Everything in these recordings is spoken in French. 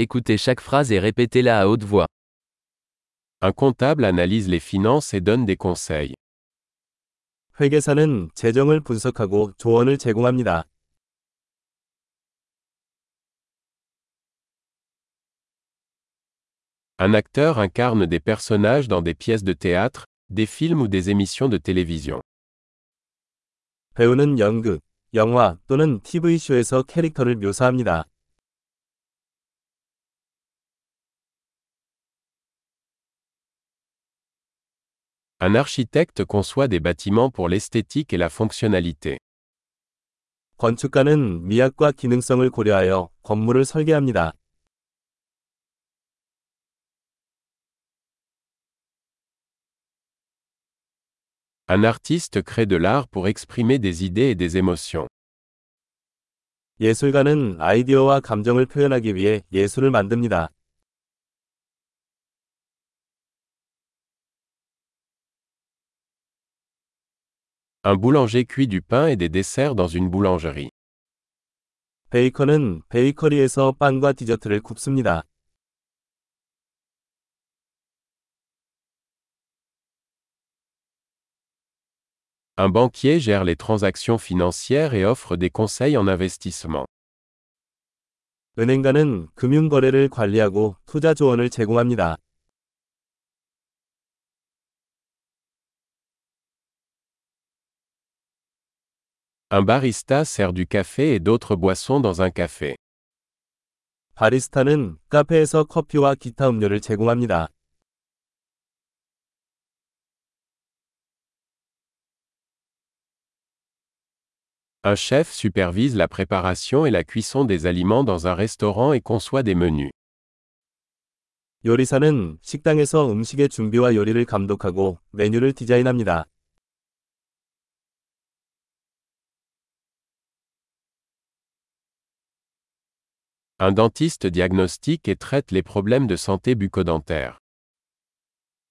Écoutez chaque phrase et répétez-la à haute voix. Un comptable analyse les finances et donne des conseils. 회계사는 재정을 분석하고 조언을 제공합니다. Un acteur incarne des personnages dans des pièces de théâtre, des films ou des émissions de télévision. 배우는 연극, 영화 또는 TV쇼에서 캐릭터를 묘사합니다. Un architecte conçoit des bâtiments pour l'esthétique et la fonctionnalité. 건축가는 미학과 기능성을 고려하여 건물을 설계합니다. Un artiste crée de l'art pour exprimer des idées et des émotions. 예술가는 아이디어와 감정을 표현하기 위해 예술을 만듭니다. Un boulanger cuit du pain et des desserts dans une boulangerie. 베이커는 베이커리에서 빵과 디저트를 굽습니다. Un banquier gère les transactions financières et offre des conseils en investissement. 은행가는 금융거래를 관리하고 투자 조언을 제공합니다. Un barista sert du café et d'autres boissons dans un café. 바리스타는 카페에서 커피와 기타 음료를 제공합니다. Un chef supervise la préparation et la cuisson des aliments dans un restaurant et conçoit des menus. 요리사는 식당에서 음식의 준비와 요리를 감독하고 메뉴를 디자인합니다. Un dentiste diagnostique et traite les problèmes de santé bucco-dentaire.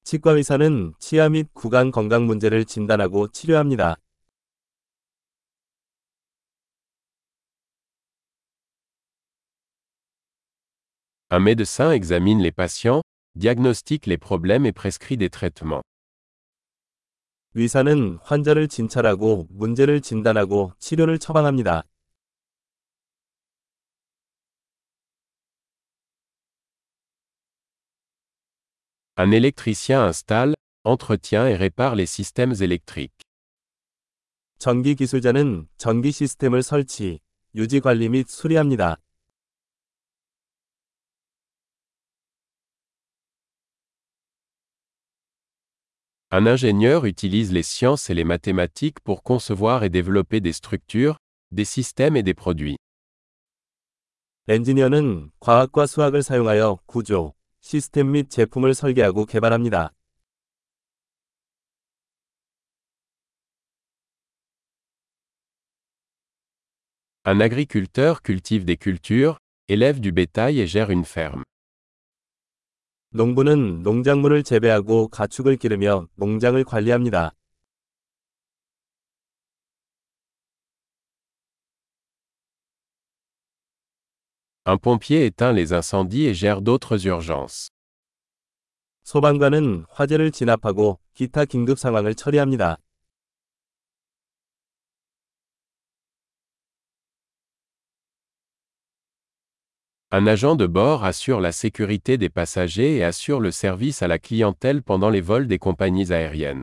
치과 의사는 치아 및 구강 건강 문제를 진단하고 치료합니다. Un médecin examine les patients, diagnostique les problèmes et prescrit des traitements. 의사는 환자를 진찰하고 문제를 진단하고 치료를 처방합니다. Un électricien installe, entretient et répare les systèmes électriques. 전기 기술자는 전기 시스템을 설치, 유지 관리 및 수리합니다. Un ingénieur utilise les sciences et les mathématiques pour concevoir et développer des structures, des systèmes et des produits. 엔지니어는 과학과 수학을 사용하여 구조, 시스템 및 제품을 설계하고 개발합니다. Un agriculteur cultive des cultures, élève du bétail et gère une ferme. 농부는 농작물을 재배하고 가축을 기르며 농장을 관리합니다. Un pompier éteint les incendies et gère d'autres urgences. 소방관은 화재를 진압하고 기타 긴급 상황을 처리합니다. Un agent de bord assure la sécurité des passagers et assure le service à la clientèle pendant les vols des compagnies aériennes.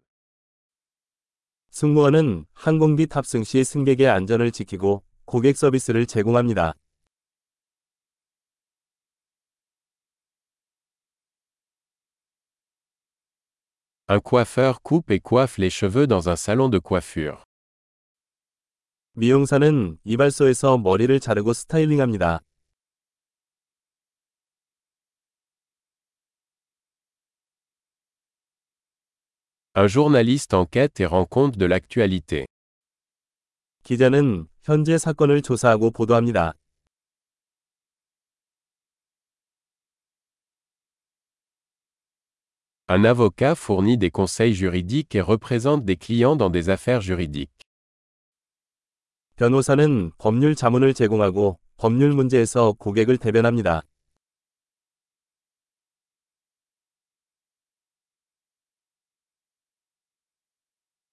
승무원은 항공기 탑승 시 승객의 안전을 지키고 고객 서비스를 제공합니다. Un coiffeur coupe et coiffe les cheveux dans un salon de coiffure. 미용사는 이발소에서 머리를 자르고 스타일링합니다. Un journaliste enquête et rend compte de l'actualité. 기자는 현재 사건을 조사하고 보도합니다. Un avocat fournit des conseils juridiques et représente des clients dans des affaires juridiques.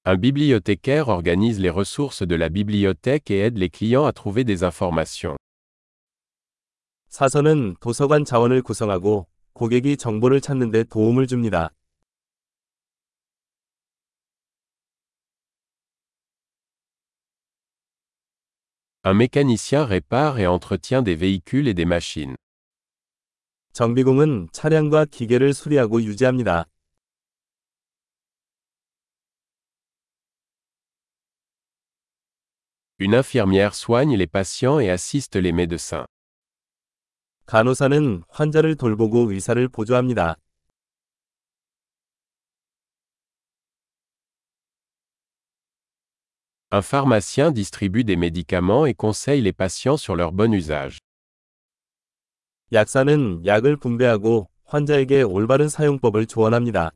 Un bibliothécaire organise les ressources de la bibliothèque et aide les clients à trouver des informations. 고객이 정보를 찾는 데 도움을 줍니다. Un mécanicien répare et entretient des véhicules et des machines. 정비공은 차량과 기계를 수리하고 유지합니다. Une infirmière soigne les patients et assiste les médecins. 간호사는 환자를 돌보고 의사를 보조합니다. Un pharmacien distribue des médicaments et conseille les patients sur leur bon usage. 약사는 약을 분배하고 환자에게 올바른 사용법을 조언합니다.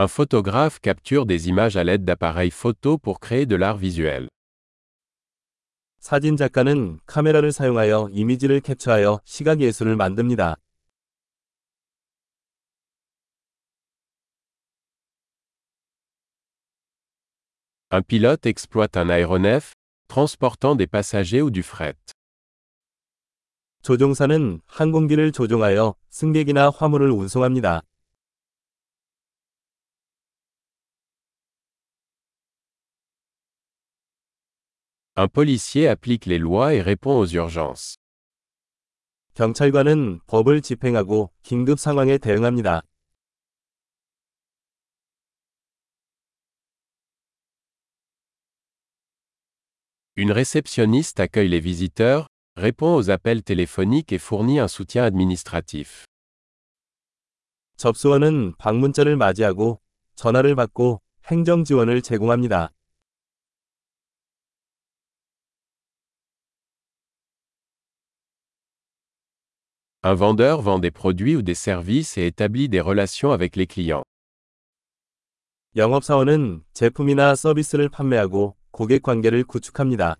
Un photographe capture des images à l'aide d'appareils photo pour créer de l'art visuel. 사진 작가는 카메라를 사용하여 이미지를 캡처하여 시각 예술을 만듭니다. Un pilote exploite un aéronef, transportant des passagers ou du fret. 조종사는 항공기를 조종하여 승객이나 화물을 운송합니다. Un policier applique les lois et répond aux urgences. 경찰관은 법을 집행하고 긴급 상황에 대응합니다. Une réceptionniste accueille les visiteurs, répond aux appels téléphoniques et fournit un soutien administratif. 접수원은 방문자를 맞이하고 전화를 받고 행정 지원을 제공합니다. Un vendeur vend des produits ou des services et établit des relations avec les clients. 영업사원은 제품이나 서비스를 판매하고 고객 관계를 구축합니다.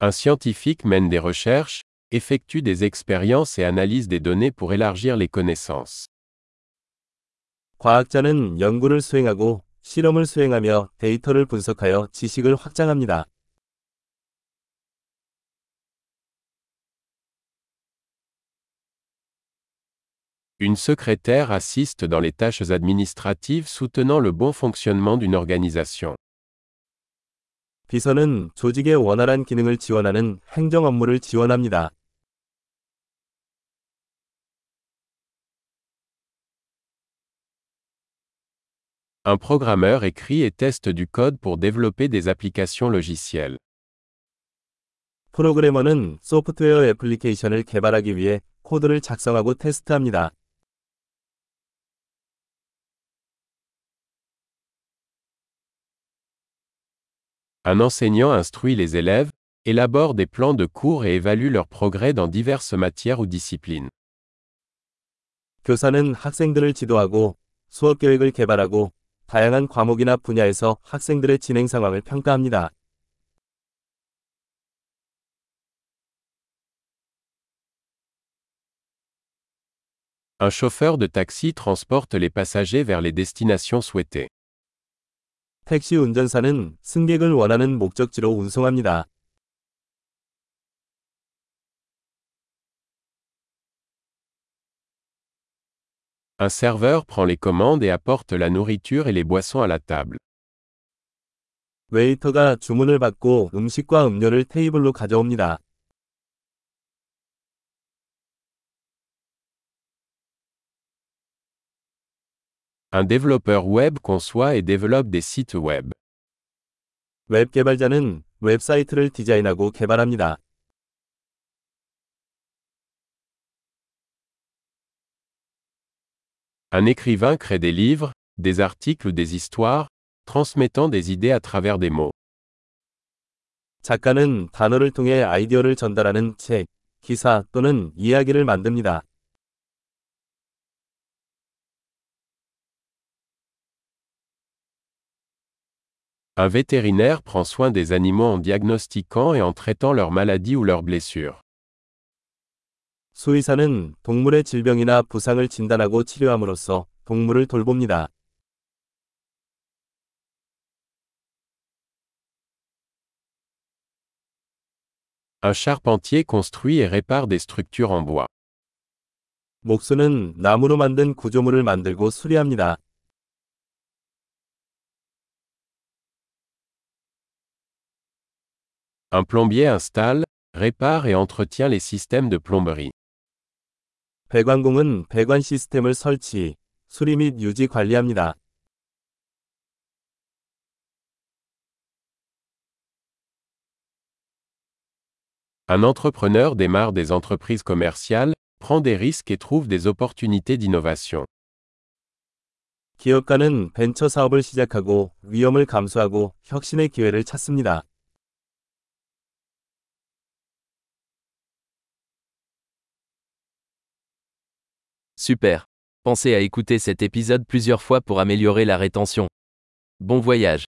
Un scientifique mène des recherches, effectue des expériences et analyse des données pour élargir les connaissances. 과학자는 연구를 수행하고 실험을 수행하며 데이터를 분석하여 지식을 확장합니다. Une secrétaire assiste dans les tâches administratives soutenant le bon fonctionnement d'une organisation. 비서는 조직의 원활한 기능을 지원하는 행정 업무를 지원합니다. Un programmeur écrit et teste du code pour développer des applications logicielles. 프로그래머는 소프트웨어 애플리케이션을 개발하기 위해 코드를 작성하고 테스트합니다. Un enseignant instruit les élèves, élabore des plans de cours et évalue leur progrès dans diverses matières ou disciplines. 교사는 학생들을 지도하고 수업 계획을 개발하고 다양한 과목이나 분야에서 학생들의 진행 상황을 평가합니다. Un chauffeur de taxi transporte les passagers vers les destinations souhaitées. 택시 운전사는 승객을 원하는 목적지로 운송합니다. Un serveur prend les commandes et apporte la nourriture et les boissons à la table. 웨이터가 주문을 받고 음식과 음료를 테이블로 가져옵니다. Un développeur web conçoit et développe des sites web. 웹 개발자는 웹사이트를 디자인하고 개발합니다. Un écrivain crée des livres, des articles ou des histoires, transmettant des idées à travers des mots. 작가는 단어를 통해 아이디어를 전달하는 책, 기사 또는 이야기를 만듭니다. Un vétérinaire prend soin des animaux en diagnostiquant et en traitant leurs maladies ou leurs blessures. 수의사는 동물의 질병이나 부상을 진단하고 치료함으로써 동물을 돌봅니다. Un charpentier construit et répare des structures en bois. 목수는 나무로 만든 구조물을 만들고 수리합니다. Un plombier installe, répare et entretient les systèmes de plomberie. 배관공은 배관 시스템을 설치, 수리 및 유지 관리합니다. Un entrepreneur démarre des entreprises commerciales, prend des risques et trouve des opportunités d'innovation. 기업가는 벤처 사업을 시작하고 위험을 감수하고 혁신의 기회를 찾습니다. Super. Pensez à écouter cet épisode plusieurs fois pour améliorer la rétention. Bon voyage.